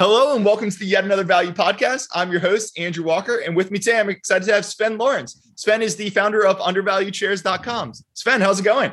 Hello and welcome to the Yet Another Value podcast. I'm your host, Andrew Walker, and with me today, I'm excited to have Swen Lorenz. Swen is the founder of undervaluedshares.com. Swen, how's it going?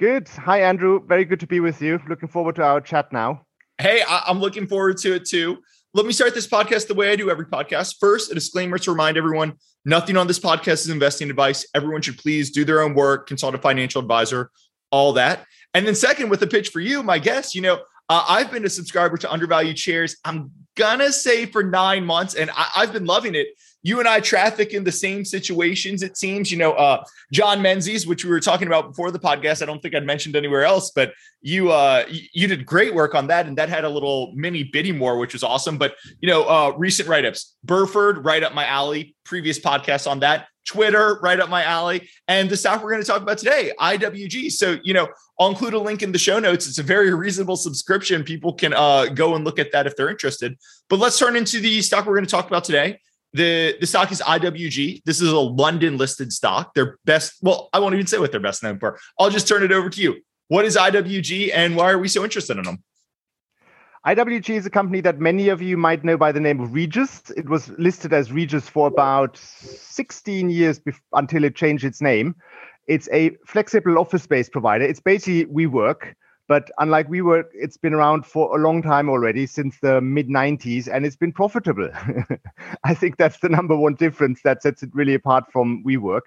Good. Hi, Andrew. Very good to be with you. Looking forward to our chat now. Hey, I- am looking forward to it too. Let me start this podcast the way I do every podcast. First, a disclaimer to remind everyone nothing on this podcast is investing advice. Everyone should please do their own work, consult a financial advisor, all that. And then, second, with a pitch for you, my guest, you know, uh, I've been a subscriber to Undervalued Shares. I'm gonna say for nine months, and I, have been loving it. You and I traffic in the same situations. It seems, you know, uh, John Menzies, which we were talking about before the podcast. I don't think I'd mentioned anywhere else, but you uh, you did great work on that, and that had a little mini bidding war, which was awesome. But you know, uh, recent write ups, Burford, right up my alley. Previous podcast on that. Twitter, right up my alley. And the stock we're going to talk about today, IWG. So, you know, I'll include a link in the show notes. It's a very reasonable subscription. People can uh, go and look at that if they're interested. But let's turn into the stock we're going to talk about today. The, the stock is IWG. This is a London listed stock. Their best, well, I won't even say what they're best known for. I'll just turn it over to you. What is IWG and why are we so interested in them? IWG is a company that many of you might know by the name of Regus. It was listed as Regus for about 16 years bef- until it changed its name. It's a flexible office space provider. It's basically WeWork, but unlike we WeWork, it's been around for a long time already, since the mid 90s, and it's been profitable. I think that's the number one difference that sets it really apart from WeWork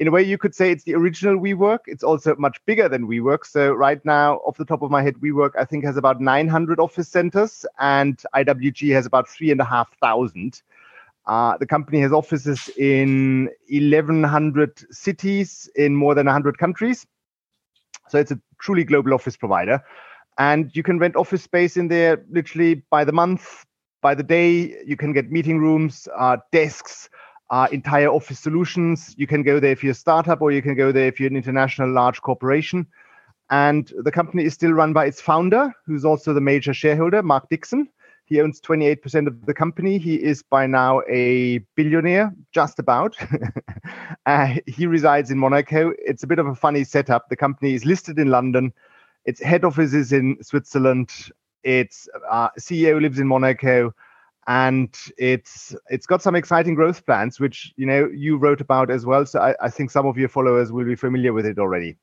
in a way, you could say it's the original WeWork. It's also much bigger than WeWork. So right now, off the top of my head, WeWork I think has about 900 office centers, and IWG has about three and a half thousand. Uh, the company has offices in 1,100 cities in more than 100 countries. So it's a truly global office provider. And you can rent office space in there literally by the month, by the day. You can get meeting rooms, uh, desks, uh, entire office solutions. You can go there if you're a startup, or you can go there if you're an international large corporation. And the company is still run by its founder, who's also the major shareholder, Mark Dixon. He owns 28% of the company. He is by now a billionaire, just about. uh, he resides in Monaco. It's a bit of a funny setup. The company is listed in London. Its head office is in Switzerland. Its uh, CEO lives in Monaco and it's it's got some exciting growth plans which you know you wrote about as well so i, I think some of your followers will be familiar with it already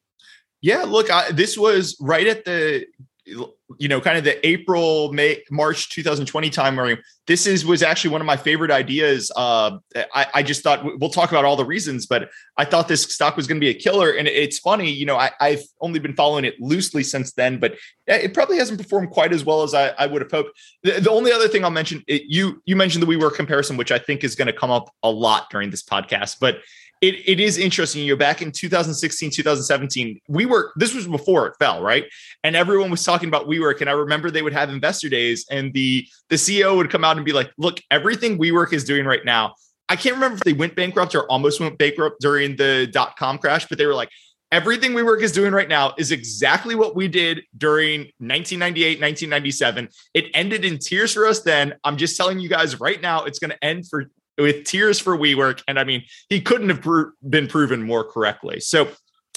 yeah look I, this was right at the you know, kind of the April, May, March 2020 time frame. This is was actually one of my favorite ideas. Uh, I, I just thought we'll talk about all the reasons, but I thought this stock was going to be a killer. And it's funny, you know, I, have only been following it loosely since then, but it probably hasn't performed quite as well as I, I would have hoped. The, the, only other thing I'll mention, it, you you mentioned the WeWork comparison, which I think is going to come up a lot during this podcast, but it, it is interesting. You know, back in 2016, 2017, we were this was before it fell, right? And everyone was talking about WeWork. And I remember they would have investor days, and the the CEO would come out and be like, look, everything WeWork is doing right now. I can't remember if they went bankrupt or almost went bankrupt during the dot com crash, but they were like, everything WeWork is doing right now is exactly what we did during 1998, 1997. It ended in tears for us then. I'm just telling you guys right now, it's going to end for with tears for WeWork. And I mean, he couldn't have pro- been proven more correctly. So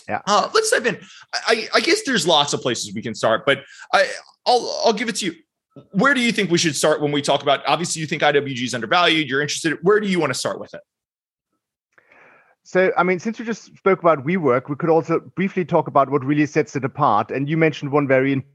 yeah. Uh, let's dive in. I, I, guess there's lots of places we can start, but I, I'll I'll give it to you. Where do you think we should start when we talk about? Obviously, you think IWG is undervalued. You're interested. Where do you want to start with it? So, I mean, since we just spoke about WeWork, we could also briefly talk about what really sets it apart. And you mentioned one very important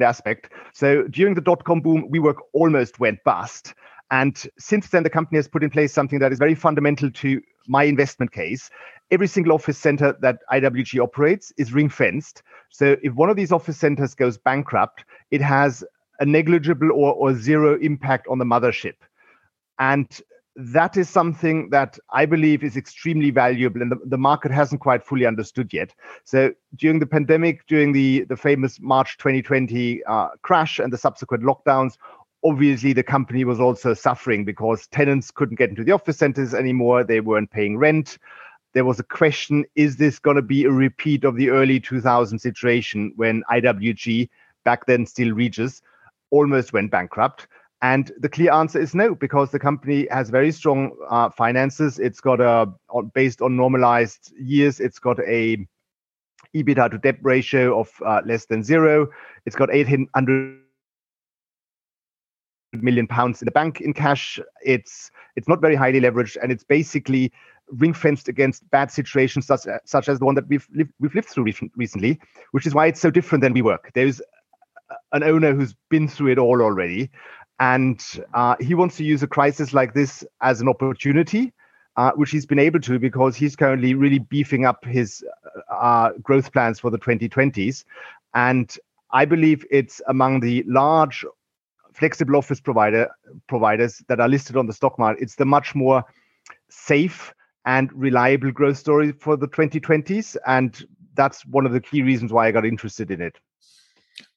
aspect. So during the dot com boom, WeWork almost went bust. And since then, the company has put in place something that is very fundamental to my investment case. Every single office center that IWG operates is ring fenced. So if one of these office centers goes bankrupt, it has a negligible or, or zero impact on the mothership. And that is something that I believe is extremely valuable and the, the market hasn't quite fully understood yet. So during the pandemic, during the, the famous March 2020 uh, crash and the subsequent lockdowns, obviously the company was also suffering because tenants couldn't get into the office centers anymore. They weren't paying rent. There was a question, is this going to be a repeat of the early 2000 situation when IWG, back then still Regus, almost went bankrupt? And the clear answer is no, because the company has very strong uh, finances. It's got a based on normalized years. It's got a EBITDA to debt ratio of uh, less than zero. It's got 800 million pounds in the bank in cash. It's it's not very highly leveraged, and it's basically ring fenced against bad situations such, such as the one that we've lived, we've lived through recently, which is why it's so different than WeWork. There's an owner who's been through it all already, and uh, he wants to use a crisis like this as an opportunity. Uh, which he's been able to because he's currently really beefing up his uh, growth plans for the 2020s. And I believe it's among the large flexible office provider providers that are listed on the stock market. It's the much more safe and reliable growth story for the 2020s, and that's one of the key reasons why I got interested in it.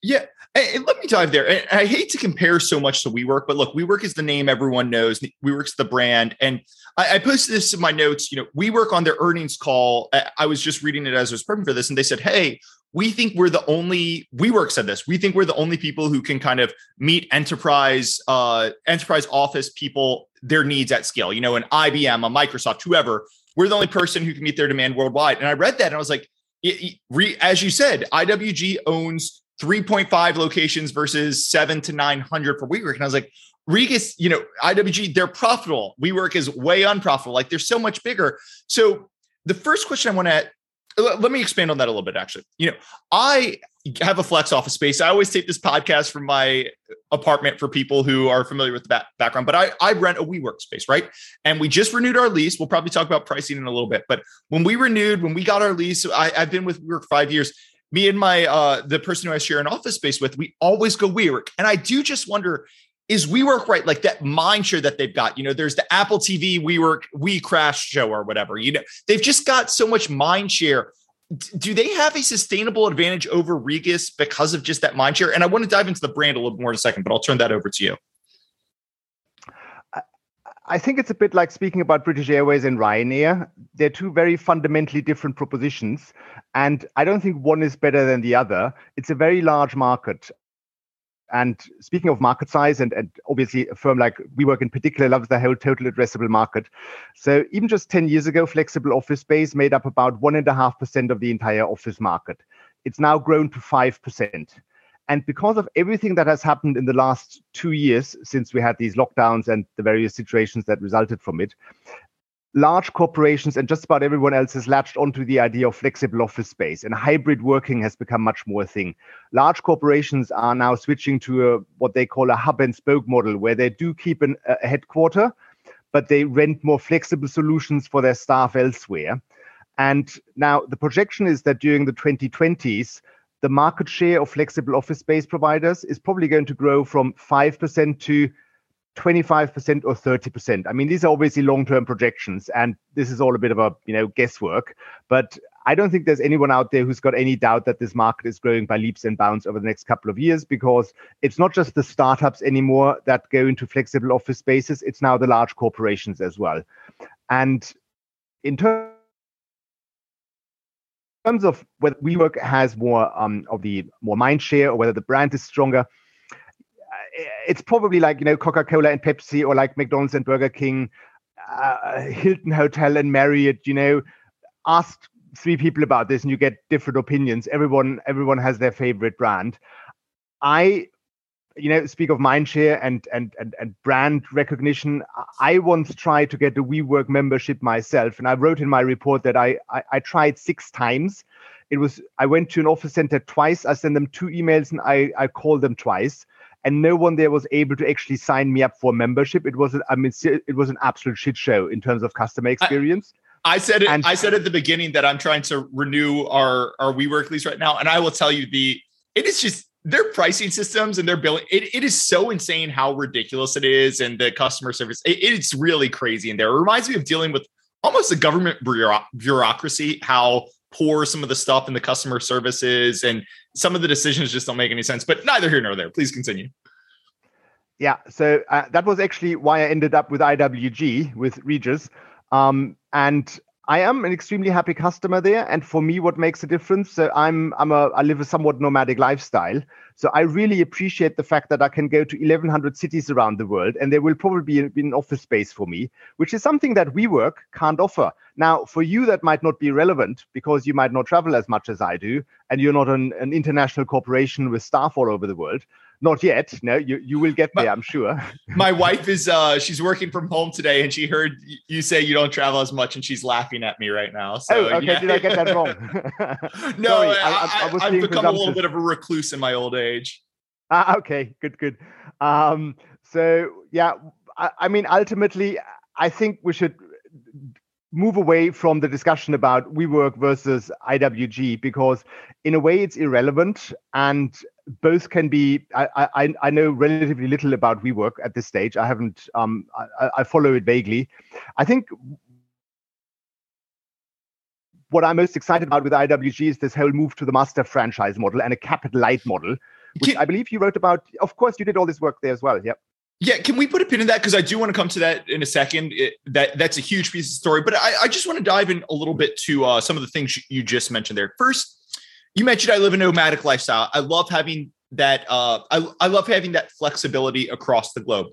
Yeah, and let me dive there. I hate to compare so much to WeWork, but look, WeWork is the name everyone knows. WeWork's the brand, and I, posted this in my notes. You know, WeWork on their earnings call. I was just reading it as I was prepping for this, and they said, "Hey, we think we're the only WeWork said this. We think we're the only people who can kind of meet enterprise uh, enterprise office people their needs at scale. You know, an IBM, a Microsoft, whoever. We're the only person who can meet their demand worldwide. And I read that and I was like, it, it, re, as you said, IWG owns 3.5 locations versus seven to 900 for WeWork. And I was like, Regus, you know, IWG, they're profitable. WeWork is way unprofitable. Like they're so much bigger. So the first question I want to let me expand on that a little bit actually you know i have a flex office space i always take this podcast from my apartment for people who are familiar with the back- background but I, I rent a WeWork space right and we just renewed our lease we'll probably talk about pricing in a little bit but when we renewed when we got our lease I, i've been with WeWork five years me and my uh the person who i share an office space with we always go WeWork and i do just wonder is WeWork right? Like that mind share that they've got. You know, there's the Apple TV WeWork We Crash show or whatever. You know, they've just got so much mind share. Do they have a sustainable advantage over Regus because of just that mind share? And I want to dive into the brand a little more in a second, but I'll turn that over to you. I think it's a bit like speaking about British Airways and Ryanair. They're two very fundamentally different propositions. And I don't think one is better than the other. It's a very large market. And speaking of market size, and, and obviously a firm like WeWork in particular loves the whole total addressable market. So even just 10 years ago, flexible office space made up about 1.5% of the entire office market. It's now grown to 5%. And because of everything that has happened in the last two years since we had these lockdowns and the various situations that resulted from it, large corporations and just about everyone else has latched onto the idea of flexible office space and hybrid working has become much more a thing. Large corporations are now switching to a, what they call a hub and spoke model, where they do keep an, a headquarter, but they rent more flexible solutions for their staff elsewhere. And now the projection is that during the 2020s, the market share of flexible office space providers is probably going to grow from 5% to 25% or 30%. I mean, these are obviously long-term projections, and this is all a bit of a you know guesswork. But I don't think there's anyone out there who's got any doubt that this market is growing by leaps and bounds over the next couple of years because it's not just the startups anymore that go into flexible office spaces, it's now the large corporations as well. And in terms terms of whether WeWork has more um, of the more mind share or whether the brand is stronger, it's probably like you know Coca-Cola and Pepsi or like McDonald's and Burger King, uh, Hilton Hotel and Marriott. You know, ask three people about this and you get different opinions. Everyone everyone has their favorite brand. I you know speak of mindshare and and and and brand recognition i once tried to get the WeWork membership myself and i wrote in my report that I, I i, tried six times it was i went to an office center twice i sent them two emails and i i called them twice and no one there was able to actually sign me up for membership. It was, I mean, it was an absolute shit show in terms of customer experience. I, I said it. And, I said at the beginning that I'm trying to renew our our WeWork lease right now, and I will tell you the it is just their pricing systems and their billing. It, it is so insane how ridiculous it is, and the customer service. It, it's really crazy in there. It reminds me of dealing with almost a government bureaucracy. How poor some of the stuff in the customer services and some of the decisions just don't make any sense. But neither here nor there. Please continue. Yeah, so uh, that was actually why I ended up with IWG with Regus um, and I am an extremely happy customer there, and for me, what makes a difference? So I'm I'm a I live a somewhat nomadic lifestyle, so I really appreciate the fact that I can go to 1,100 cities around the world, and there will probably be an office space for me, which is something that WeWork can't offer. Now, for you, that might not be relevant because you might not travel as much as I do, and you're not an, an international corporation with staff all over the world. Not yet. No, you, you will get there, I'm sure. my wife is uh she's working from home today and she heard you say you don't travel as much and she's laughing at me right now. So oh, okay. Yeah. Did I get that wrong? no, Sorry, I, I, I, have become a little bit of a recluse in my old age. Ah, okay, good, good. Um, so yeah, I, I mean, ultimately, I think we should move away from the discussion about WeWork versus IWG because in a way it's irrelevant and both can be I, I, I know relatively little about WeWork at this stage. I haven't um I, I follow it vaguely. I think what I'm most excited about with IWG is this whole move to the master franchise model and a capital light model, which I believe you wrote about. Of course, you did all this work there as well. Yep. Yeah, can we put a pin in that? Because I do want to come to that in a second. It, that that's a huge piece of story, but I, I just want to dive in a little bit to uh, some of the things you just mentioned there. First, you mentioned I live a nomadic lifestyle. I love having that. Uh, I, I love having that flexibility across the globe,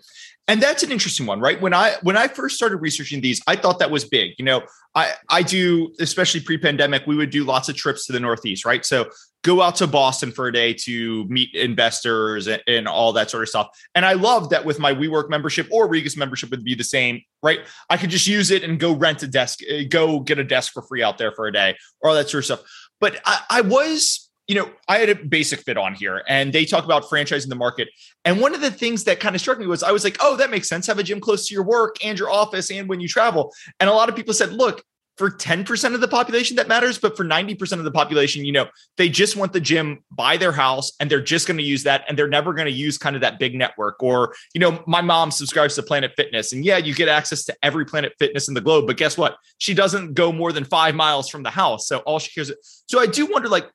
and that's an interesting one, right? When I when I first started researching these, I thought that was big. You know, I I do especially pre-pandemic, we would do lots of trips to the Northeast, right? So go out to Boston for a day to meet investors and, and, all that sort of stuff. And I love that with my WeWork membership or Regus membership would be the same, right? I could just use it and go rent a desk, uh, go get a desk for free out there for a day, or all that sort of stuff. But I, I was, you know, I had a Basic-Fit on here and they talk about franchising the market. And one of the things that kind of struck me was I was like, oh, that makes sense. Have a gym close to your work and your office and when you travel. And a lot of people said, look, for 10% of the population that matters, but for 90% of the population, you know, they just want the gym by their house and they're just going to use that and they're never going to use kind of that big network or, you know, my mom subscribes to Planet Fitness and yeah, you get access to every Planet Fitness in the globe, but guess what? She doesn't go more than 5 miles from the house. So all she hears cares So I do wonder like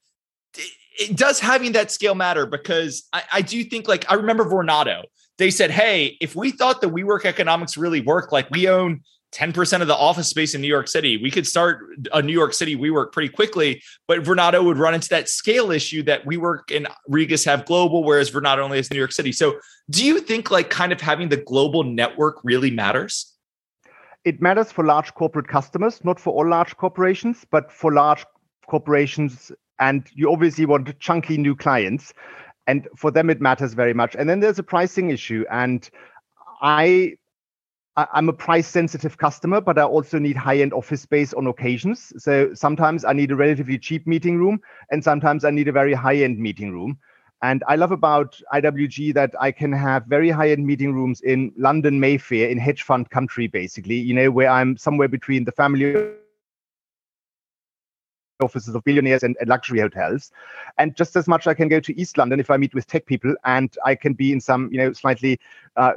it does having that scale matter because I, I do think like I remember Vornado. They said, "Hey, if we thought the WeWork economics really work, like we own 10% of the office space in New York City. We could start a New York City WeWork pretty quickly, but Vornado would run into that scale issue that WeWork and Regus have global, whereas Vornado only has New York City. So do you think like kind of having the global network really matters? It matters for large corporate customers, not for all large corporations, but for large corporations. And you obviously want chunky new clients. And for them, it matters very much. And then there's a pricing issue. And I I'm a price sensitive customer, but I also need high end office space on occasions. So sometimes I need a relatively cheap meeting room, and sometimes I need a very high end meeting room. And I love about IWG that I can have very high end meeting rooms in London, Mayfair, in hedge fund country, basically, you know, where I'm somewhere between the family offices of billionaires and, and, luxury hotels. And just as much I can go to East London if I meet with tech people and I can be in some, you know, slightly, uh,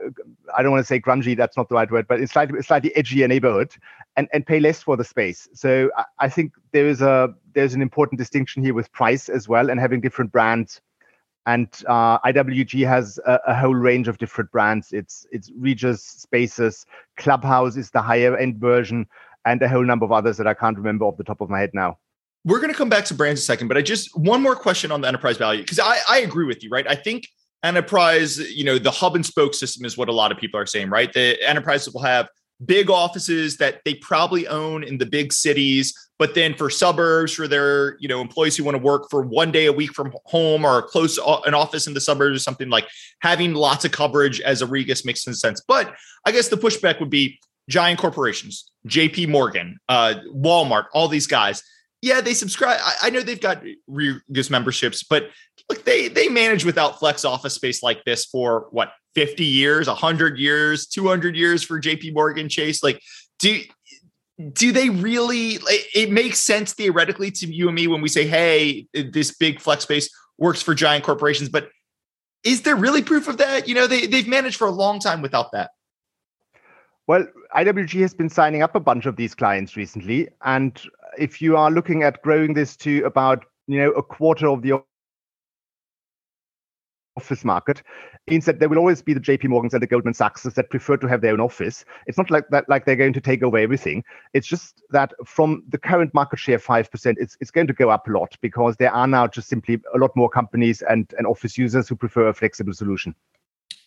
I don't want to say grungy, that's not the right word, but in slightly, slightly edgier neighborhood and, and pay less for the space. So I, I think there is a, there's an important distinction here with price as well and having different brands and uh, IWG has a, a, whole range of different brands. It's it's Regus Spaces, Clubhouse is the higher end version, and a whole number of others that I can't remember off the top of my head now we're going to come back to brands a second, but I just one more question on the enterprise value because I, I agree with you, right? I think enterprise, you know, the hub and spoke system is what a lot of people are saying, right? The enterprises will have big offices that they probably own in the big cities, but then for suburbs, for their you know employees who want to work for one day a week from home or close an office in the suburbs or something like having lots of coverage as a Regus makes some sense. But I guess the pushback would be giant corporations, J.P. Morgan, uh, Walmart, all these guys yeah, they subscribe. I, I know they've got Regus memberships, but look, they they manage without flex office space like this for what 50 years, 100 years, 200 years for JP Morgan Chase. Like, do do they really it makes sense theoretically to you and me when we say hey this big flex space works for giant corporations but is there really proof of that you know they, they've managed for a long time without that well iwg has been signing up a bunch of these clients recently and if you are looking at growing this to about you know a quarter of the office market means that there will always be the JP Morgans and the Goldman Sachses that prefer to have their own office. It's not like that like they're going to take over everything. It's just that from the current market share five percent, it's it's going to go up a lot because there are now just simply a lot more companies and, and office users who prefer a flexible solution.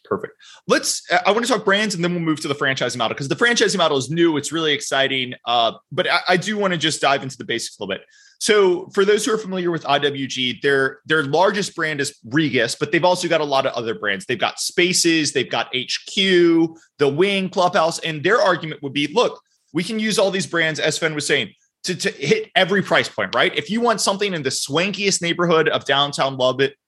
Perfect. Let's. I want to talk brands, and then we'll move to the franchising model because the franchising model is new. It's really exciting. Uh, but I, I, do want to just dive into the basics a little bit. So, for those who are familiar with IWG, their their largest brand is Regus, but they've also got a lot of other brands. They've got Spaces, they've got HQ, The Wing, Clubhouse, and their argument would be, look, we can use all these brands, as Swen was saying to, to hit every price point, right? If you want something in the swankiest neighborhood of downtown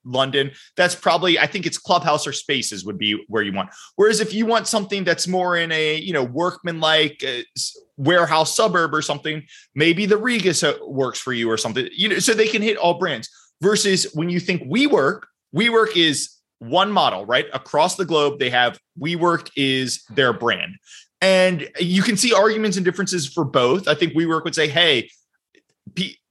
London, that's probably, I think it's Clubhouse or Spaces would be where you want. Whereas if you want something that's more in a, you know, workman like uh, warehouse suburb or something, maybe the Regus uh, works for you or something, you know, so they can hit all brands. Versus when you think WeWork, WeWork is one model, right? Across the globe, they have WeWork is their brand. And you can see arguments and differences for both. I think WeWork would say, hey,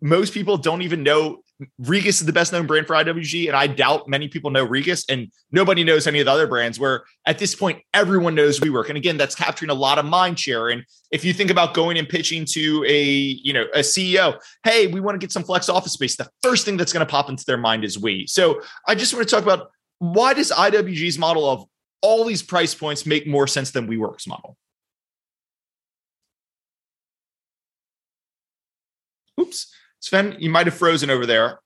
most people don't even know Regus is the best known brand for IWG, and I doubt many people know Regus, and nobody knows any of the other brands. Where at this point, everyone knows WeWork, and again, that's capturing a lot of mind share. And if you think about going and pitching to a you know a CEO, hey, we want to get some flex office space, the first thing that's going to pop into their mind is we. So I just want to talk about why does IWG's model of all these price points make more sense than WeWork's model? Oops, Swen, you might have frozen over there.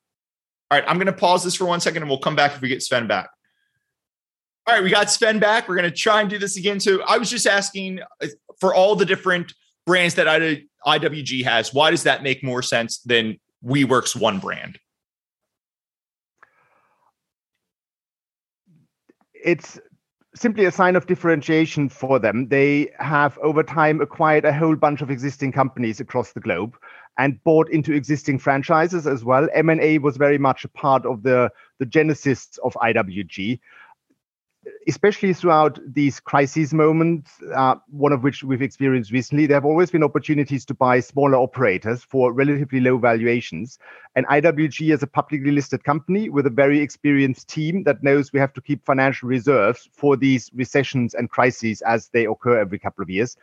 All right, I'm going to pause this for one second and we'll come back if we get Swen back. All right, we got Swen back. We're going to try and do this again. So I was just asking uh, for all the different brands that IWG has, why does that make more sense than WeWork's one brand? It's simply a sign of differentiation for them. They have over time acquired a whole bunch of existing companies across the globe and bought into existing franchises as well. M&A was very much a part of the, the genesis of IWG, especially throughout these crisis moments, uh, one of which we've experienced recently. There have always been opportunities to buy smaller operators for relatively low valuations. And IWG is a publicly listed company with a very experienced team that knows we have to keep financial reserves for these recessions and crises as they occur every couple of years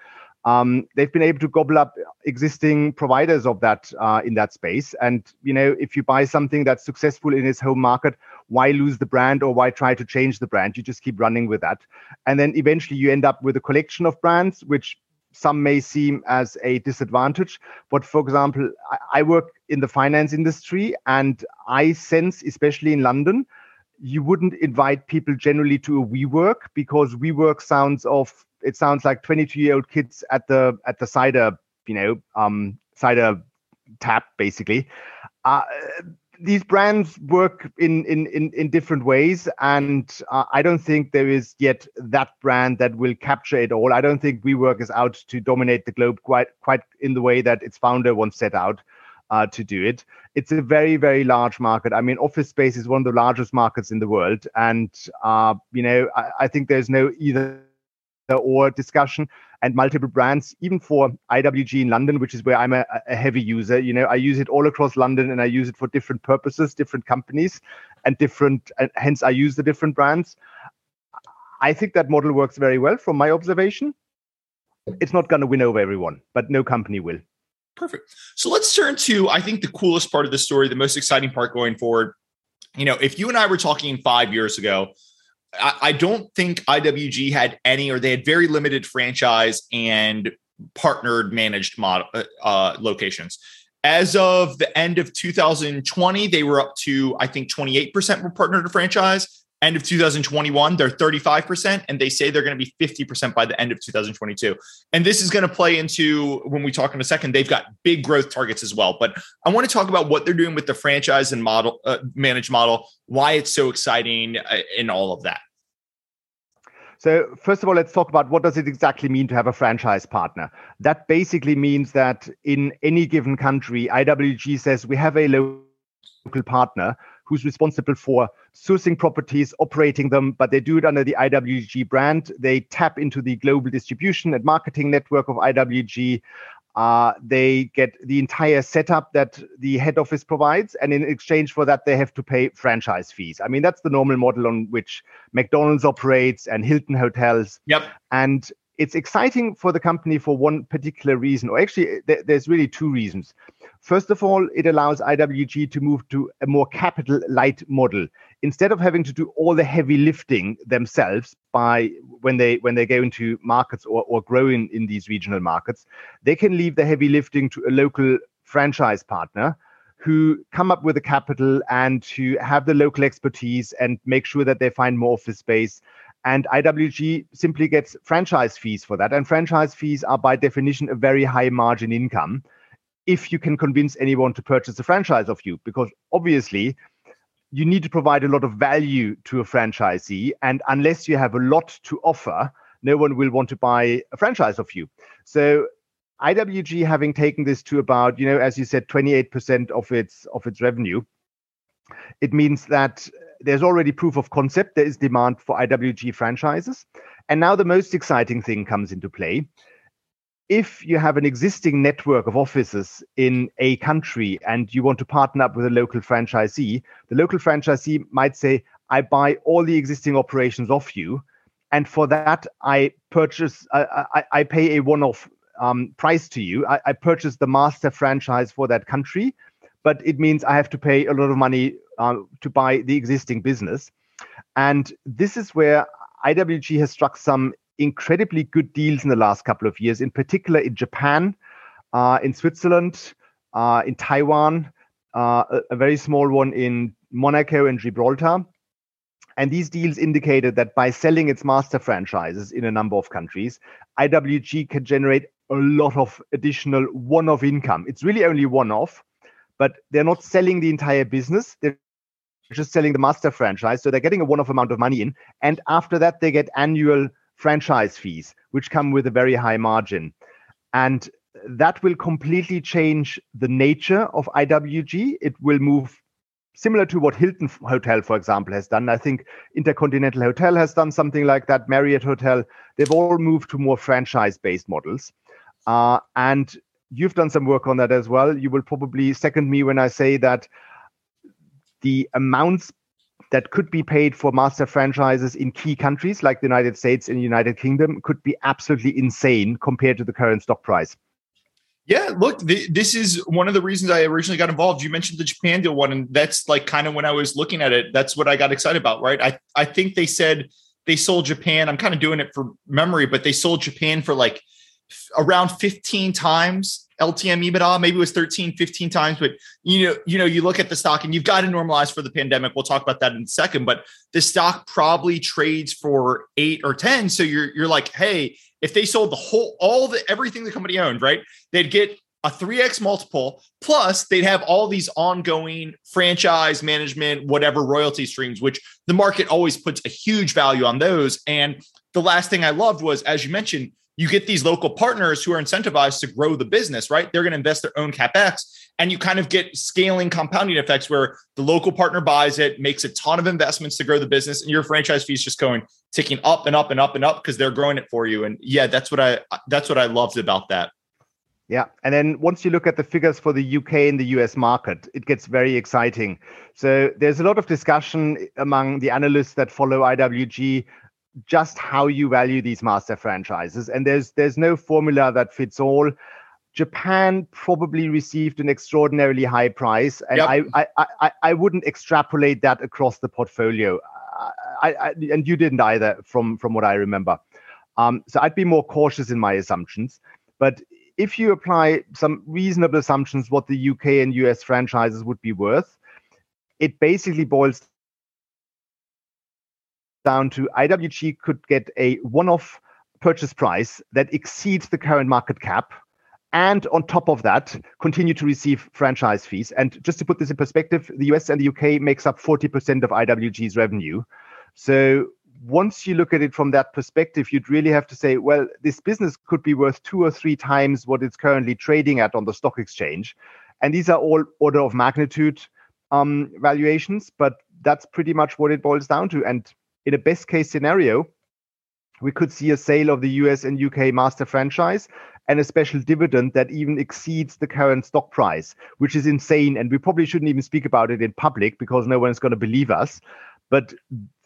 um, they've been able to gobble up existing providers of that uh, in that space. And you know, if you buy something that's successful in its home market, why lose the brand or why try to change the brand? You just keep running with that, and then eventually you end up with a collection of brands, which some may seem as a disadvantage. But for example, I, I work in the finance industry, and I sense, especially in London, you wouldn't invite people generally to a WeWork because WeWork sounds of it sounds like 22 year old kids at the at the cider you know um cider tap basically uh, these brands work in, in in in different ways and uh, i don't think there is yet that brand that will capture it all i don't think WeWork is out to dominate the globe quite quite in the way that its founder once set out uh, to do it. It's a very, very large market. I mean, office space is one of the largest markets in the world, and uh, you know, I, I, think there's no either Uh, or discussion and multiple brands, even for IWG in London, which is where I'm a, a, heavy user. You know, I use it all across London and I use it for different purposes, different companies, and different, and hence I use the different brands. I think that model works very well from my observation. It's not going to win over everyone, but no company will. Perfect. So let's turn to, I think, the coolest part of the story, the most exciting part going forward. You know, if you and I were talking five years ago, I, I don't think IWG had any, or they had very limited franchise and partnered managed model uh, uh locations. As of the end of 2020, they were up to I think 28% were partnered to franchise. End of 2021, they're 35%, and they say they're going to be 50% by the end of 2022. And this is going to play into when we talk in a second. They've got big growth targets as well. But I want to talk about what they're doing with the franchise and model uh, managed model, why it's so exciting, uh, and all of that. So first of all, let's talk about what does it exactly mean to have a franchise partner. That basically means that in any given country, IWG says we have a local partner who's responsible for sourcing properties, operating them, but they do it under the IWG brand. They tap into the global distribution and marketing network of IWG. Uh, they get the entire setup that the head office provides, and in exchange for that, they have to pay franchise fees. I mean, that's the normal model on which McDonald's operates and Hilton hotels. Yep. And it's exciting for the company for one particular reason, or actually, eh, th- there's really two reasons. First of all, it allows IWG to move to a more capital light model. Instead of having to do all the heavy lifting themselves by when they when they go into markets or, or grow in, in these regional markets, they can leave the heavy lifting to a local franchise partner who come up with the capital and to have the local expertise and make sure that they find more office space and IWG simply gets franchise fees for that. And franchise fees are, by definition, a very high margin income if you can convince anyone to purchase a franchise of you, because obviously you need to provide a lot of value to a franchisee. And unless you have a lot to offer, no one will want to buy a franchise of you. So IWG having taken this to about, you know, as you said, 28% of its of its revenue, it means that there's already proof of concept. There is demand for IWG franchises. And now the most exciting thing comes into play. If you have an existing network of offices in a country and you want to partner up with a local franchisee, the local franchisee might say, I buy all the existing operations off you. And for that, I purchase, I, I, I pay a one off um, price to you. I, I purchase the master franchise for that country, but it means I have to pay a lot of money uh, to buy the existing business. And this is where IWG has struck some incredibly good deals in the last couple of years, in particular in Japan, uh, in Switzerland, uh, in Taiwan, uh, a, a, very small one in Monaco and Gibraltar. And these deals indicated that by selling its master franchises in a number of countries, IWG can generate a lot of additional one off income. It's really only one off, but they're not selling the entire business. They're just selling the master franchise. So they're getting a one off amount of money in. And after that, they get annual franchise fees, which come with a very high margin. And that will completely change the nature of IWG. It will move similar to what Hilton Hotel, for example, has done. I think Intercontinental Hotel has done something like that, Marriott Hotel. They've all moved to more franchise based models. Uh, and you've done some work on that as well. You will probably second me when I say that the amounts that could be paid for master franchises in key countries like the United States and United Kingdom could be absolutely insane compared to the current stock price. Yeah, look, th- this is one of the reasons I originally got involved. You mentioned the Japan deal one, and that's like kind of when I was looking at it, that's what I got excited about, right? I, I think they said they sold Japan. I'm kind of doing it for memory, but they sold Japan for like around 15 times LTM EBITDA. Maybe it was 13, 15 times, but you know, you know, you look at the stock and you've got to normalize for the pandemic. We'll talk about that in a second, but the stock probably trades for eight or 10. So you're you're like, hey, if they sold the whole all the everything the company owned, right? They'd get a 3x multiple plus they'd have all these ongoing franchise management whatever royalty streams which the market always puts a huge value on those and the last thing i loved was as you mentioned you get these local partners who are incentivized to grow the business, right? They're going to invest their own capex, and you kind of get scaling compounding effects where the local partner buys it, makes a ton of investments to grow the business, and your franchise fees just going ticking up and up and up and up because they're growing it for you. And yeah, that's what I that's what I loved about that. Yeah. And then once you look at the figures for the UK and the US market, it gets very exciting. So there's a lot of discussion among the analysts that follow IWG just how you value these master franchises. And there's there's no formula that fits all. Japan probably received an extraordinarily high price and yep. I, I, I i wouldn't extrapolate that across the portfolio. I, I, and you didn't either from from what i remember. Um, so i'd be more cautious in my assumptions. But if you apply some reasonable assumptions what the uk and us franchises would be worth it basically boils down to IWG could get a one off purchase price that exceeds the current market cap. And on top of that, continue to receive franchise fees. And just to put this in perspective, the US and the UK makes up 40% of IWG's revenue. So once you look at it from that perspective, you'd really have to say, well, this business could be worth two or three times what it's currently trading at on the stock exchange. And these are all order of magnitude um, valuations, but that's pretty much what it boils down to. And in a best case scenario, we could see a sale of the US and UK master franchise and a special dividend that even exceeds the current stock price, which is insane. And we probably shouldn't even speak about it in public because no one's going to believe us. But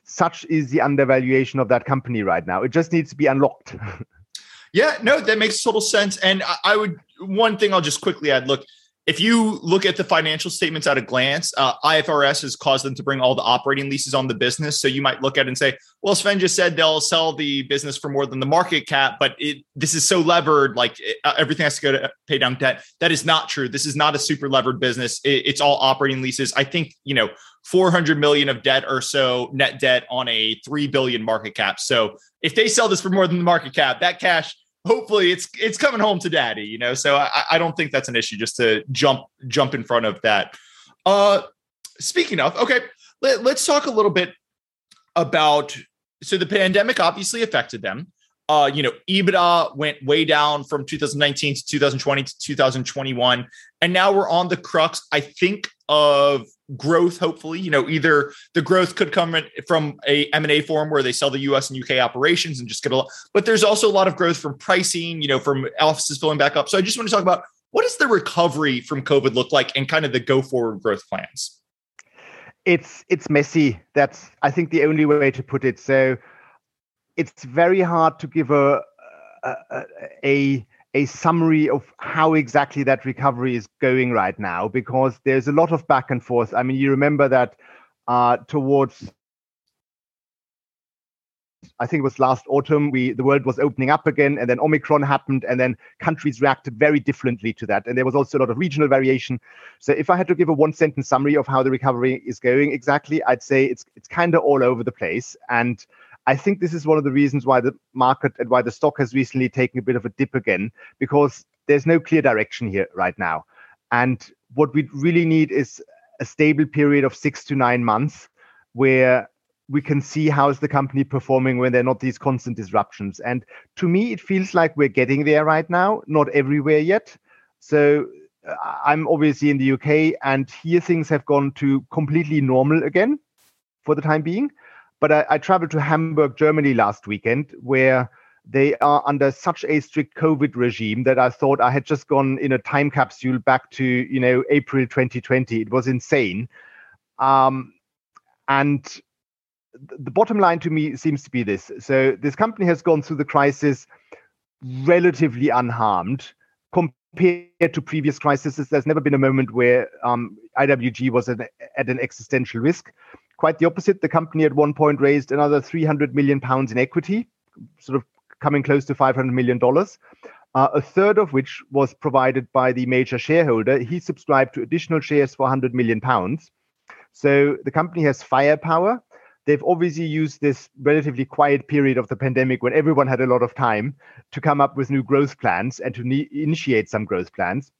such is the undervaluation of that company right now. It just needs to be unlocked. yeah, no, that makes total sense. And I would, one thing I'll just quickly add look, if you look at the financial statements at a glance, uh, IFRS has caused them to bring all the operating leases on the business. So you might look at it and say, well, Swen just said they'll sell the business for more than the market cap, but it, this is so levered, like it, uh, everything has to go to pay down debt. That is not true. This is not a super levered business. It, it's all operating leases. I think, you know, 400 million of debt or so net debt on a 3 billion market cap. So if they sell this for more than the market cap, that cash hopefully it's it's coming home to daddy you know? So I, I don't think that's an issue just to jump jump in front of that. Uh speaking of okay let, let's talk a little bit about so the pandemic obviously affected them uh, you know, EBITDA went way down from 2019 to 2020 to 2021. And now we're on the crux, I think, of growth hopefully. You know either the growth could come from a m&a form where they sell the us and uk operations and just get a lot but there's also a lot of growth from pricing you know from offices filling back up. So i just want to talk about what does the recovery from covid look like and kind of the go forward growth plans? It's it's messy. That's i think the only way to put it. So it's very hard to give a a, a a summary of how exactly that recovery is going right now because there's a lot of back and forth. I mean, you remember that uh, towards I think it was last autumn, we the world was opening up again, and then Omicron happened, and then countries reacted very differently to that. And there was also a lot of regional variation. So if I had to give a one sentence summary of how the recovery is going exactly, I'd say it's it's kind of all over the place. And I think this is one of the reasons why the market and why the stock has recently taken a bit of a dip again, because there's no clear direction here right now. And what we really need is a stable period of six to nine months where we can see how is the company performing when there are not these constant disruptions. And to me, it feels like we're getting there right now, not everywhere yet. So uh, I'm obviously in the UK, and here things have gone to completely normal again for the time being. But I, I traveled to Hamburg, Germany last weekend, where they are under such a strict COVID regime that I thought I had just gone in a time capsule back to you know April 2020. It was insane, um, and the bottom line to me seems to be this: so this company has gone through the crisis relatively unharmed compared to previous crises. There's never been a moment where um, IWG was at, at an existential risk. Quite the opposite. The company at one point raised another 300 million pounds in equity, sort of coming close to 500 million dollars. Uh, a third of which was provided by the major shareholder. He subscribed to additional shares for 100 million pounds. So the company has firepower. They've obviously used this relatively quiet period of the pandemic when everyone had a lot of time to come up with new growth plans and to ne- initiate some growth plans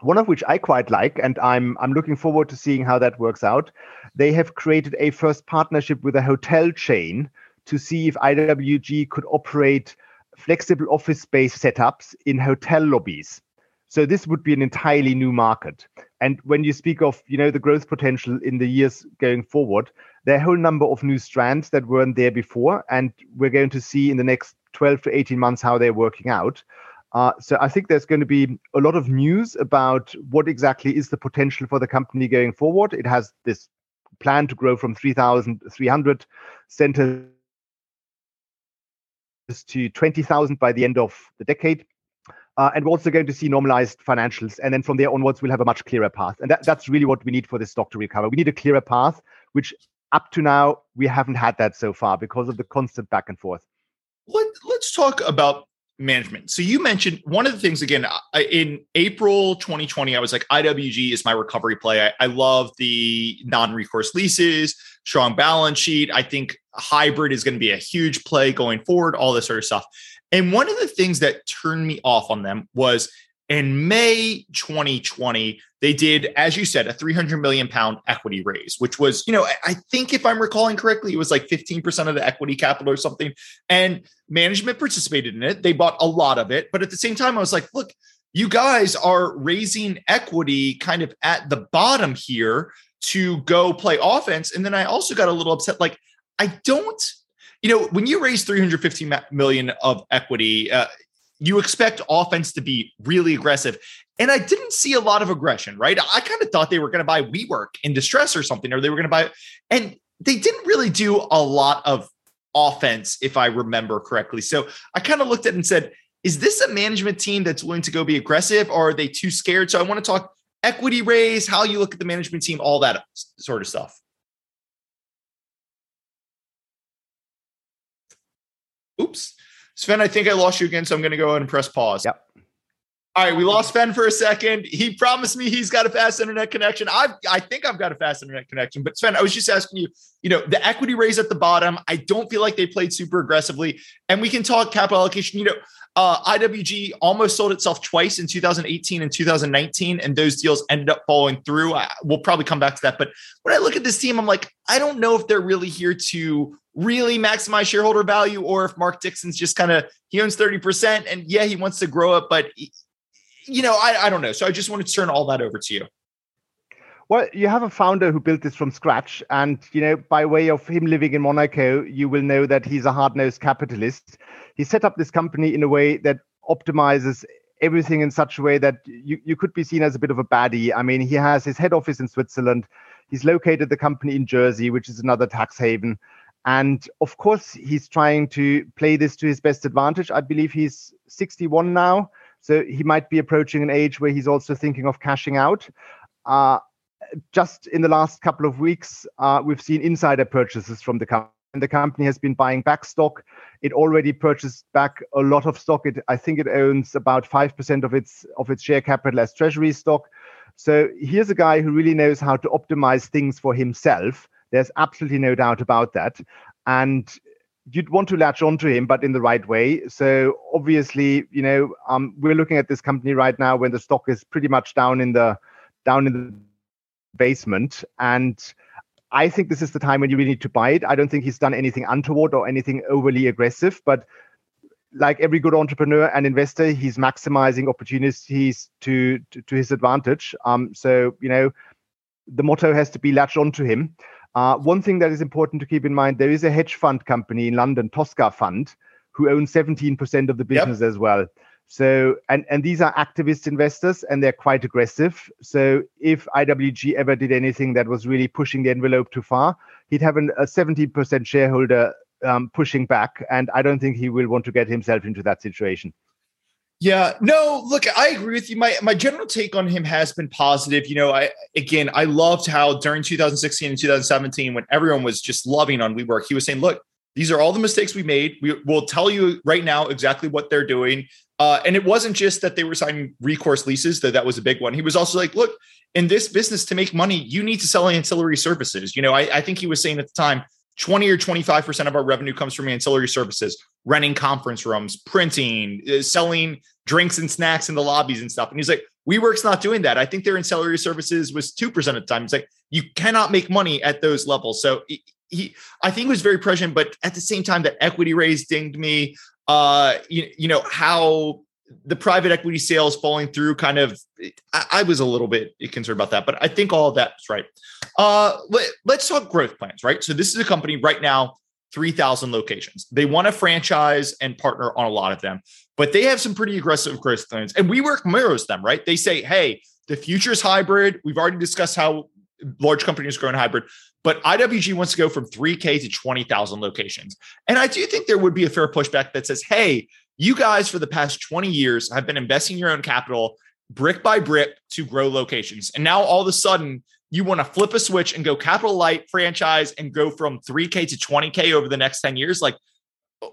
one of which I quite like, and I'm I'm looking forward to seeing how that works out. They have created a first partnership with a hotel chain to see if IWG could operate flexible office space setups in hotel lobbies. So this would be an entirely new market. And when you speak of you know the growth potential in the years going forward, there are a whole number of new strands that weren't there before, and we're going to see in the next 12 to 18 months how they're working out. Uh, so I think there's going to be a lot of news about what exactly is the potential for the company going forward. It has this plan to grow from 3,300 centers to 20,000 by the end of the decade. Uh, and we're also going to see normalized financials. And then from there onwards, we'll have a much clearer path. And that, that's really what we need for this stock to recover. We need a clearer path, which up to now, we haven't had that so far because of the constant back and forth. Let, let's talk about management. So you mentioned one of the things again in April 2020, I was like, IWG is my recovery play. I, I love the non-recourse leases, strong balance sheet. I think hybrid is going to be a huge play going forward, all this sort of stuff. And one of the things that turned me off on them was in May 2020, they did, as you said, a 300 million pound equity raise, which was, you know, I think if I'm recalling correctly, it was like 15% of the equity capital or something. And management participated in it. They bought a lot of it. But at the same time, I was like, look, you guys are raising equity kind of at the bottom here to go play offense. And then I also got a little upset. Like, I don't, you know, when you raise 350 million of equity, uh, you expect offense to be really aggressive. And I didn't see a lot of aggression, right? I kind of thought they were going to buy WeWork in distress or something, or they were going to buy, and they didn't really do a lot of offense, if I remember correctly. So I kind of looked at it and said, is this a management team that's willing to go be aggressive, or are they too scared? So I want to talk equity raise, how you look at the management team, all that sort of stuff. Oops. Swen, I think I lost you again, so I'm going to go ahead and press pause. Yep. All right, we lost Swen for a second. He promised me he's got a fast internet connection. I I think I've got a fast internet connection. But Swen, I was just asking you, you know, the equity raise at the bottom, I don't feel like they played super aggressively. And we can talk capital allocation. You know, uh, IWG almost sold itself twice in 2018 and 2019, and those deals ended up falling through. I, we'll probably come back to that. But when I look at this team, I'm like, I don't know if they're really here to really maximize shareholder value or if Mark Dixon's just kind of he owns 30% and yeah, he wants to grow it, but you know, I, I don't know. So I just wanted to turn all that over to you. Well, you have a founder who built this from scratch. And, you know, by way of him living in Monaco, you will know that he's a hard nosed capitalist. He set up this company in a way that optimizes everything in such a way that you, you could be seen as a bit of a baddie. I mean, he has his head office in Switzerland. He's located the company in Jersey, which is another tax haven. And of course, he's trying to play this to his best advantage. I believe he's 61 now. So he might be approaching an age where he's also thinking of cashing out. Uh, just in the last couple of weeks, uh, we've seen insider purchases from the company. And the company has been buying back stock. It already purchased back a lot of stock. It, I think it owns about five percent of its of its share capital as treasury stock. So here's a guy who really knows how to optimize things for himself. There's absolutely no doubt about that. And you'd want to latch onto him, but in the right way. So obviously, you know, um, we're looking at this company right now when the stock is pretty much down in the down in the basement, and I think this is the time when you really need to buy it. I don't think he's done anything untoward or anything overly aggressive, but like every good entrepreneur and investor, he's maximizing opportunities to to, to his advantage. Um, so you know, the motto has to be latch onto him. Uh, one thing that is important to keep in mind there is a hedge fund company in London, Toscafund, who owns 17% of the business yep. as well. So, and, and these are activist investors and they're quite aggressive. So, if IWG ever did anything that was really pushing the envelope too far, he'd have an, a 70% shareholder um, pushing back. And I don't think he will want to get himself into that situation. Yeah, no, look, I agree with you. My my general take on him has been positive. You know, I again, I loved how during 2016 and 2017, when everyone was just loving on WeWork, he was saying, "Look, these are all the mistakes we made. We will tell you right now exactly what they're doing." Uh, and it wasn't just that they were signing recourse leases; that that was a big one. He was also like, "Look, in this business, to make money, you need to sell ancillary services." You know, I, I think he was saying at the time, 20 or 25% of our revenue comes from ancillary services, renting conference rooms, printing, uh, selling drinks and snacks in the lobbies and stuff. And he's like, WeWork's not doing that. I think their ancillary services was 2% of the time. It's like, you cannot make money at those levels. So he, I think it was very prescient, but at the same time, that equity raise dinged me. Uh, you, you know, how the private equity sales falling through kind of, I, I was a little bit concerned about that, but I think all that's right. Uh, let, let's talk growth plans, right? So this is a company right now, 3,000 locations. They want to franchise and partner on a lot of them, but they have some pretty aggressive growth plans. And WeWork mirrors them, right? They say, hey, the future is hybrid. We've already discussed how large companies growing hybrid, but IWG wants to go from 3K to 20,000 locations. And I do think there would be a fair pushback that says, hey, you guys for the past 20 years have been investing your own capital brick by brick to grow locations. And now all of a sudden, you want to flip a switch and go capital light franchise and go from 3K to 20K over the next 10 years. Like,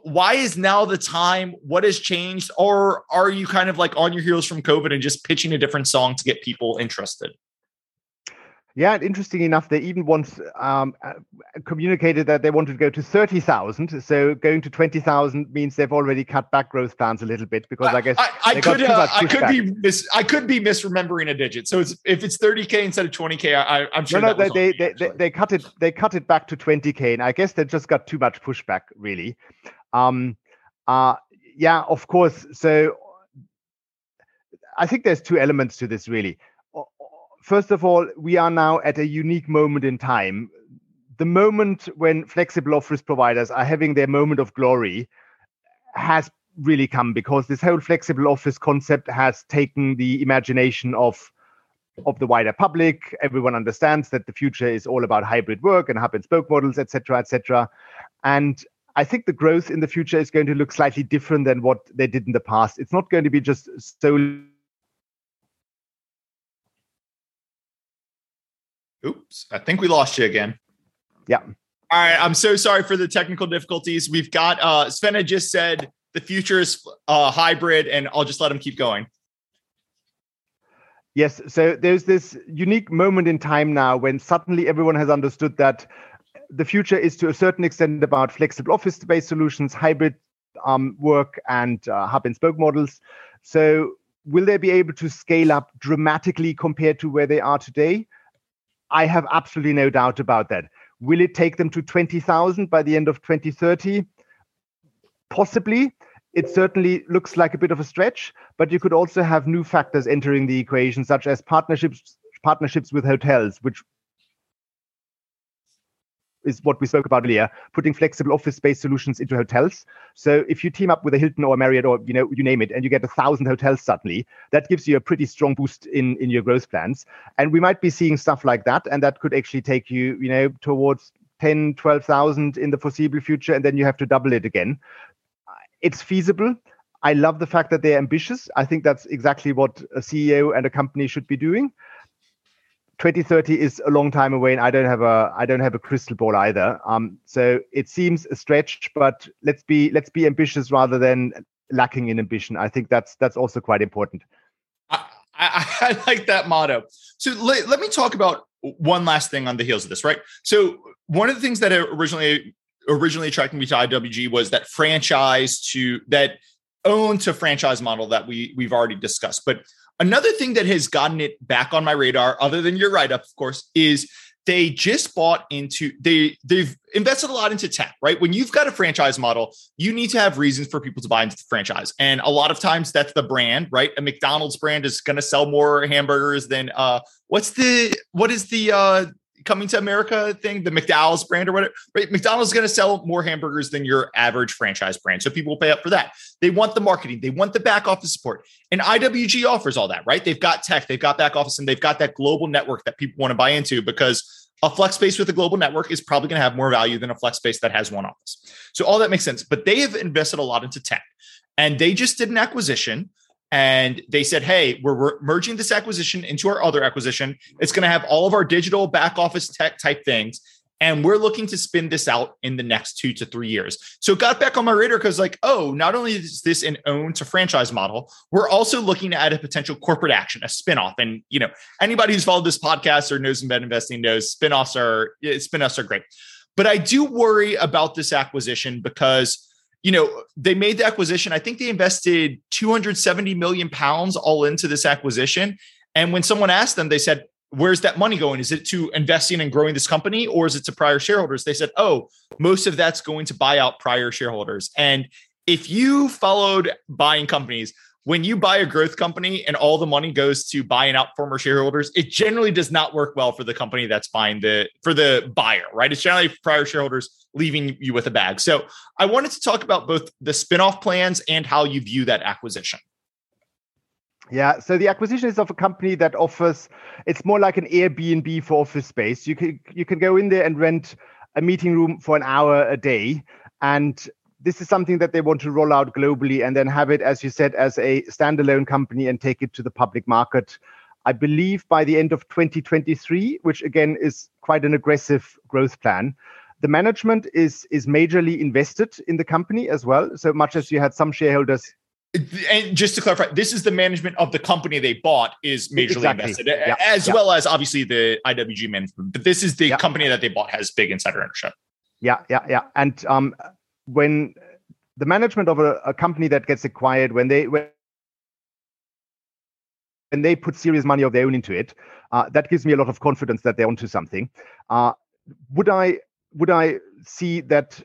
why is now the time? What has changed? Or are you kind of like on your heels from COVID and just pitching a different song to get people interested? Yeah, interesting enough, they even once um, uh, communicated that they wanted to go to 30,000. So going to 20,000 means they've already cut back growth plans a little bit because I, I guess I, I could uh, I could be mis- I could be misremembering a digit. So it's, if it's 30k instead of 20k, I, am sure. No, no, they they, they, they, cut it they cut it back to 20k, and I guess they just got too much pushback, really. Um, uh, yeah, of course. So I think there's two elements to this, really first of all, we are now at a unique moment in time. The moment when flexible office providers are having their moment of glory has really come because this whole flexible office concept has taken the imagination of of the wider public. Everyone understands that the future is all about hybrid work and hub and spoke models, etc., etc. And I think the growth in the future is going to look slightly different than what they did in the past. It's not going to be just so. Oops, I think we lost you again. Yeah. All right, I'm so sorry for the technical difficulties. We've got uh Swen had just said the future is uh, hybrid, and I'll just let him keep going. Yes, so there's this unique moment in time now when suddenly everyone has understood that the future is to a certain extent about flexible office-based solutions, hybrid um, work, and uh, hub and spoke models. So, will they be able to scale up dramatically compared to where they are today? I have absolutely no doubt about that. Will it take them to 20,000 by the end of 2030? Possibly. It certainly looks like a bit of a stretch, but you could also have new factors entering the equation, such as partnerships partnerships with hotels, which is what we spoke about earlier, putting flexible office space solutions into hotels. So if you team up with a Hilton or a Marriott or you know you name it, and you get a thousand hotels suddenly, that gives you a pretty strong boost in in your growth plans. And we might be seeing stuff like that, and that could actually take you you know towards 10, 12,000 in the foreseeable future, and then you have to double it again. It's feasible. I love the fact that they're ambitious. I think that's exactly what a CEO and a company should be doing. 2030 is a long time away, and I don't have a I don't have a crystal ball either. Um, so it seems a stretch, but let's be let's be ambitious rather than lacking in ambition. I think that's that's also quite important. I, I, I like that motto. So let, let me talk about one last thing on the heels of this, right? So one of the things that originally originally attracted me to IWG was that franchise to that own to franchise model that we we've already discussed. But Another thing that has gotten it back on my radar, other than your write up, of course, is they just bought into they they've invested a lot into tech right? When you've got a franchise model you need to have reasons for people to buy into the franchise. And a lot of times that's the brand right? A mcdonald's brand is going to sell more hamburgers than uh what's the what is the uh coming to America thing, the McDonald's brand or whatever, right? McDonald's is going to sell more hamburgers than your average franchise brand. So people will pay up for that. They want the marketing, they want the back office support. And IWG offers all that, right? They've got tech, they've got back office, and they've got that global network that people want to buy into because a flex space with a global network is probably going to have more value than a flex space that has one office. So all that makes sense. But they have invested a lot into tech and they just did an acquisition and they said, "Hey, we're, we're, merging this acquisition into our other acquisition. It's going to have all of our digital back office tech type things, and we're looking to spin this out in the next two to three years." So it got back on my radar because, like, oh, not only is this an own to franchise model, we're also looking at a potential corporate action, a spinoff. And you know, anybody who's followed this podcast or knows embedded investing knows spinoffs are spinoffs are great. But I do worry about this acquisition because you know, they made the acquisition. I think they invested 270 million pounds all into this acquisition. And when someone asked them, they said, Where's that money going? Is it to investing and growing this company or is it to prior shareholders? They said, Oh, most of that's going to buy out prior shareholders. And if you followed buying companies, when you buy a growth company and all the money goes to buying out former shareholders, it generally does not work well for the company that's buying the for the buyer, right? It's generally prior shareholders leaving you with a bag. So I wanted to talk about both the spinoff plans and how you view that acquisition. Yeah, so the acquisition is of a company that offers it's more like an Airbnb for office space. You can you can go in there and rent a meeting room for an hour a day and this is something that they want to roll out globally and then have it, as you said, as a standalone company and take it to the public market. I believe by the end of 2023, which again is quite an aggressive growth plan. The management is is majorly invested in the company as well. So much as you had some shareholders and just to clarify, this is the management of the company they bought is majorly exactly. invested, yeah. as yeah. well as obviously the IWG management. But this is the yeah. company that they bought has big insider ownership. Yeah, yeah, yeah. And um, when the management of a, a company that gets acquired, when they when when they put serious money of their own into it, uh, that gives me a lot of confidence that they're onto something. Uh, would I would I see that?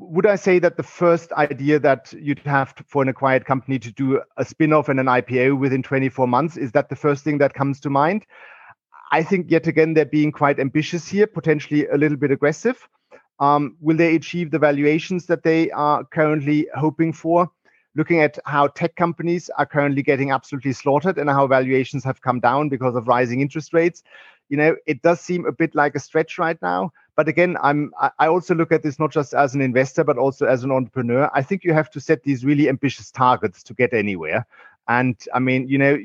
Would I say that the first idea that you'd have to, for an acquired company to do a spin-off and an IPO within 24 months is that the first thing that comes to mind? I think yet again they're being quite ambitious here, potentially a little bit aggressive. Um, will they achieve the valuations that they are currently hoping for? looking at how tech companies are currently getting absolutely slaughtered and how valuations have come down because of rising interest rates, you know, it does seem a bit like a stretch right now. But again, I'm I also look at this not just as an investor, but also as an entrepreneur. I think you have to set these really ambitious targets to get anywhere. And I mean, you know,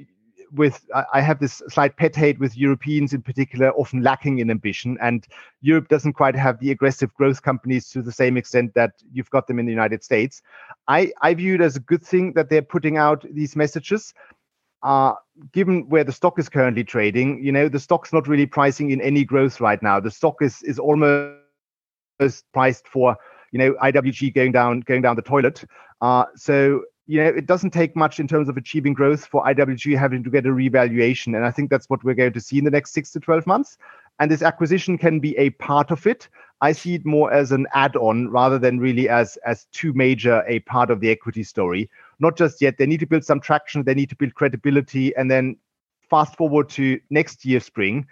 with I have this slight pet hate with Europeans in particular, often lacking in ambition, and Europe doesn't quite have the aggressive growth companies to the same extent that you've got them in the United States. I I view it as a good thing that they're putting out these messages. Uh, given where the stock is currently trading, you know the stock's not really pricing in any growth right now. The stock is is almost priced for you know IWG going down going down the toilet. Uh, so you know, it doesn't take much in terms of achieving growth for IWG having to get a revaluation. And I think that's what we're going to see in the next six to 12 months. And this acquisition can be a part of it. I see it more as an add-on rather than really as as too major a part of the equity story. Not just yet. They need to build some traction, they need to build credibility, and then fast forward to next year spring.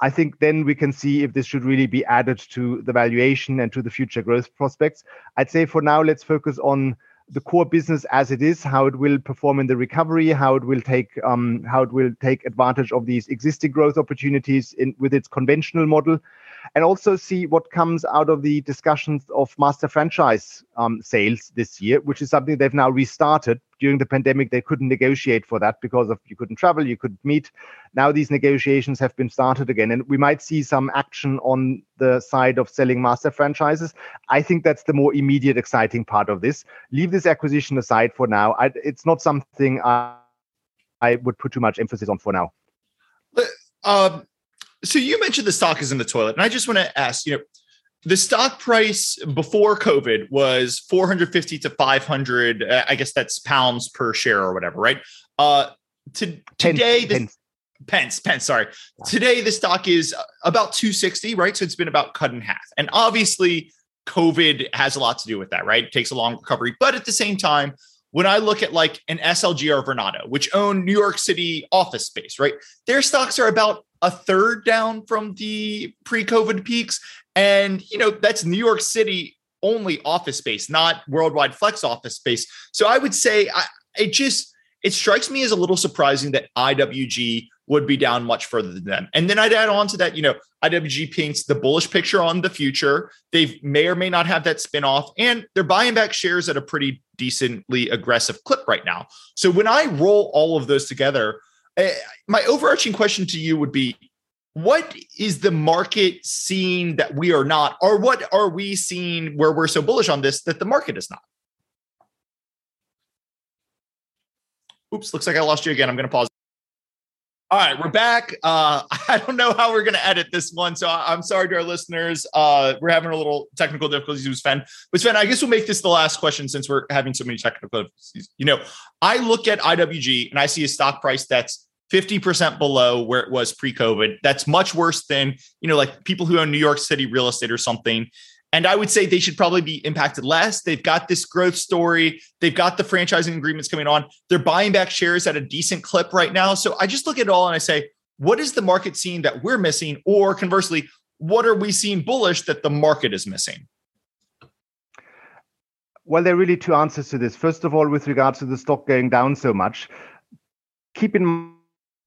I think then we can see if this should really be added to the valuation and to the future growth prospects. I'd say for now, let's focus on the core business as it is, how it will perform in the recovery, how it will take um, how it will take advantage of these existing growth opportunities in with its conventional model, and also see what comes out of the discussions of master franchise um, sales this year, which is something they've now restarted. During the pandemic, they couldn't negotiate for that because of you couldn't travel, you couldn't meet. Now these negotiations have been started again, and we might see some action on the side of selling master franchises. I think that's the more immediate, exciting part of this. Leave this acquisition aside for now. I, it's not something I, I would put too much emphasis on for now. Um, so you mentioned the stock is in the toilet, and I just want to ask, you know, the stock price before COVID was 450 to 500. Uh, I guess that's pounds per share or whatever, right? Uh, to, today, the, pence. pence, pence, sorry. Today, the stock is about 260, right? So it's been about cut in half. And obviously, COVID has a lot to do with that, right? It takes a long recovery. But at the same time, when I look at like an SLG or Vornado, which own New York City office space, right? Their stocks are about a third down from the pre-COVID peaks. And, you know, that's New York City only office space, not worldwide flex office space. So I would say I, it just it strikes me as a little surprising that IWG would be down much further than them. And then I'd add on to that, you know, IWG paints the bullish picture on the future. They may or may not have that spinoff, and they're buying back shares at a pretty decently aggressive clip right now. So when I roll all of those together, uh, my overarching question to you would be what is the market seeing that we are not or what are we seeing where we're so bullish on this that the market is not oops looks like i lost you again i'm going to pause all right we're back uh, i don't know how we're going to edit this one so i'm sorry to our listeners uh, we're having a little technical difficulties with swen but swen i guess we'll make this the last question since we're having so many technical difficulties you know i look at iwg and i see a stock price that's 50% below where it was pre-COVID. That's much worse than, you know, like people who own New York City real estate or something. And I would say they should probably be impacted less. They've got this growth story. They've got the franchising agreements coming on. They're buying back shares at a decent clip right now. So I just look at it all and I say, what is the market seeing that we're missing? Or conversely, what are we seeing bullish that the market is missing? Well, there are really two answers to this. First of all, with regards to the stock going down so much, keep in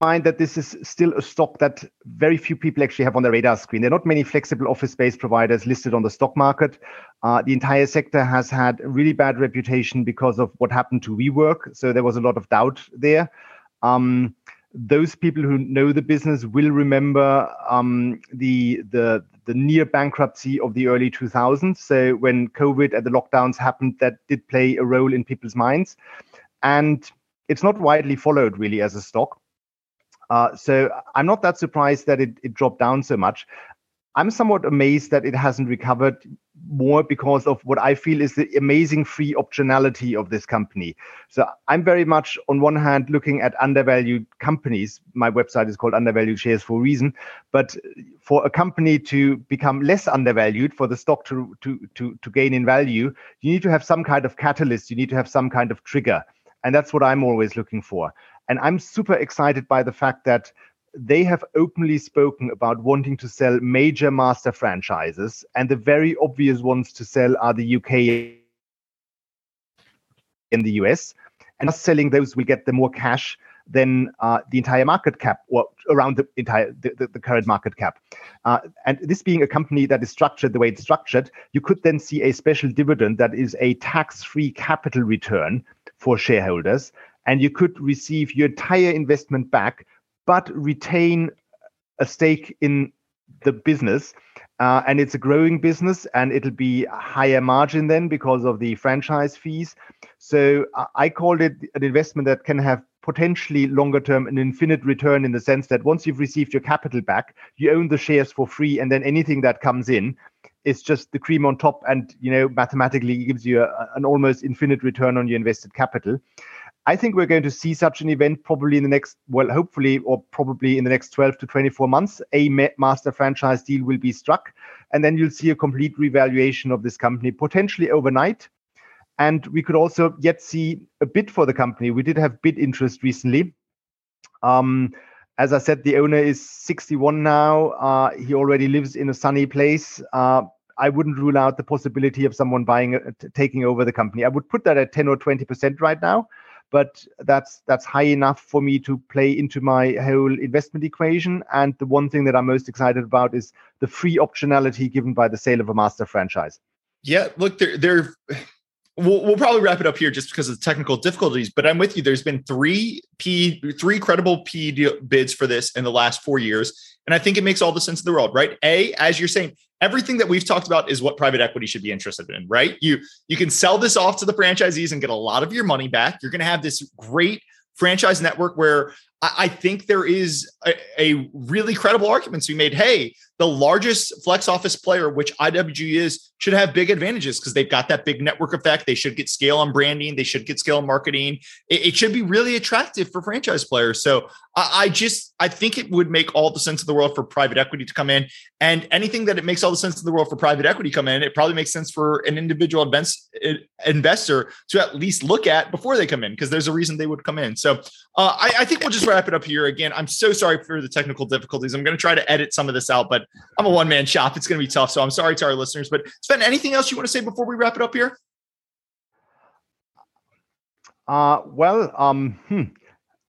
mind that this is still a stock that very few people actually have on their radar screen. There are not many flexible office space providers listed on the stock market. Uh, the entire sector has had a really bad reputation because of what happened to WeWork. So there was a lot of doubt there. Um, those people who know the business will remember um, the the the near bankruptcy of the early 2000s. So when COVID and the lockdowns happened, that did play a role in people's minds, and it's not widely followed really as a stock. Uh, so I'm not that surprised that it, it dropped down so much. I'm somewhat amazed that it hasn't recovered more because of what I feel is the amazing free optionality of this company. So I'm very much, on one hand, looking at undervalued companies. My website is called Undervalued Shares for a reason. But for a company to become less undervalued, for the stock to, to, to, to gain in value, you need to have some kind of catalyst. You need to have some kind of trigger. And that's what I'm always looking for. And I'm super excited by the fact that they have openly spoken about wanting to sell major master franchises. And the very obvious ones to sell are the UK in the US, and us selling those will get them more cash than uh, the entire market cap or around the entire the, the, the current market cap. Uh, and this being a company that is structured the way it's structured, you could then see a special dividend that is a tax-free capital return for shareholders, and you could receive your entire investment back, but retain a stake in the business. Uh, and it's a growing business, and it'll be higher margin then because of the franchise fees. So I called it an investment that can have potentially longer term an infinite return in the sense that once you've received your capital back, you own the shares for free, and then anything that comes in is just the cream on top, and you know mathematically gives you a, an almost infinite return on your invested capital. I think we're going to see such an event probably in the next, well, hopefully, or probably in the next 12 to 24 months. A master franchise deal will be struck, and then you'll see a complete revaluation of this company potentially overnight and we could also yet see a bid for the company. We did have bid interest recently. Um, as I said, the owner is 61 now. Uh, he already lives in a sunny place. Uh, I wouldn't rule out the possibility of someone buying, taking over the company. I would put that at 10 or 20 percent right now, but that's that's high enough for me to play into my whole investment equation. And the one thing that I'm most excited about is the free optionality given by the sale of a master franchise. Yeah, look, they're they're we'll, we'll probably wrap it up here just because of the technical difficulties but i'm with you there's been three p three credible p bids for this in the last four years and i think it makes all the sense in the world right? A as you're saying everything that we've talked about is what private equity should be interested in right? You you can sell this off to the franchisees and get a lot of your money back. You're going to have this great franchise network where I, think there is a, a really credible argument to be made hey the largest flex office player, which IWG is, should have big advantages because they've got that big network effect. They should get scale on branding. They should get scale on marketing. It, it should be really attractive for franchise players. So I, I, just I think it would make all the sense in the world for private equity to come in, and anything that it makes all the sense in the world for private equity come in, it probably makes sense for an individual invest, investor to at least look at before they come in because there's a reason they would come in. So uh, I, I think we'll just wrap it up here. Again, I'm so sorry for the technical difficulties. I'm going to try to edit some of this out, but I'm a one man shop. It's going to be tough. So I'm sorry to our listeners. But Swen, anything else you want to say before we wrap it up here? Uh, well, um, hmm.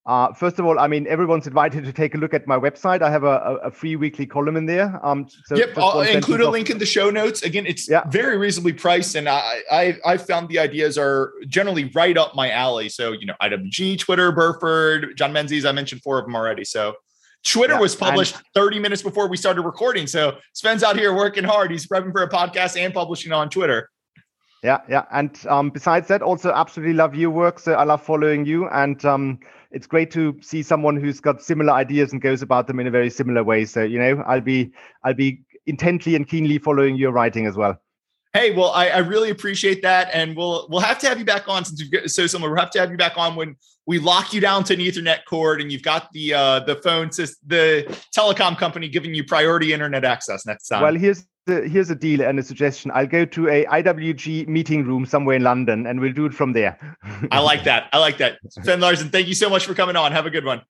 Uh, first of all, I mean, everyone's invited to take a look at my website. I have a, a, a free weekly column in there. Um, so yep, I'll include a link in the show notes. Again, it's yeah. very reasonably priced, and I, I I found the ideas are generally right up my alley. So you know, IWG, Twitter, Burford, John Menzies. I mentioned four of them already. So Twitter yeah, was published 30 minutes before we started recording. So Swen's out here working hard. He's prepping for a podcast and publishing on Twitter. Yeah, yeah. And um, besides that, also absolutely love your work. So I love following you. And um, it's great to see someone who's got similar ideas and goes about them in a very similar way. So, you know, I'll be I'll be intently and keenly following your writing as well. Hey, well, I, I, really appreciate that, and we'll we'll have to have you back on since you've got so similar. We'll have to have you back on when we lock you down to an Ethernet cord, and you've got the uh, the phone system, the telecom company giving you priority internet access next time. Well, here's here's a deal and a suggestion. I'll go to a IWG meeting room somewhere in London, and we'll do it from there. I like that. I like that. Swen Lorenz, thank you so much for coming on. Have a good one.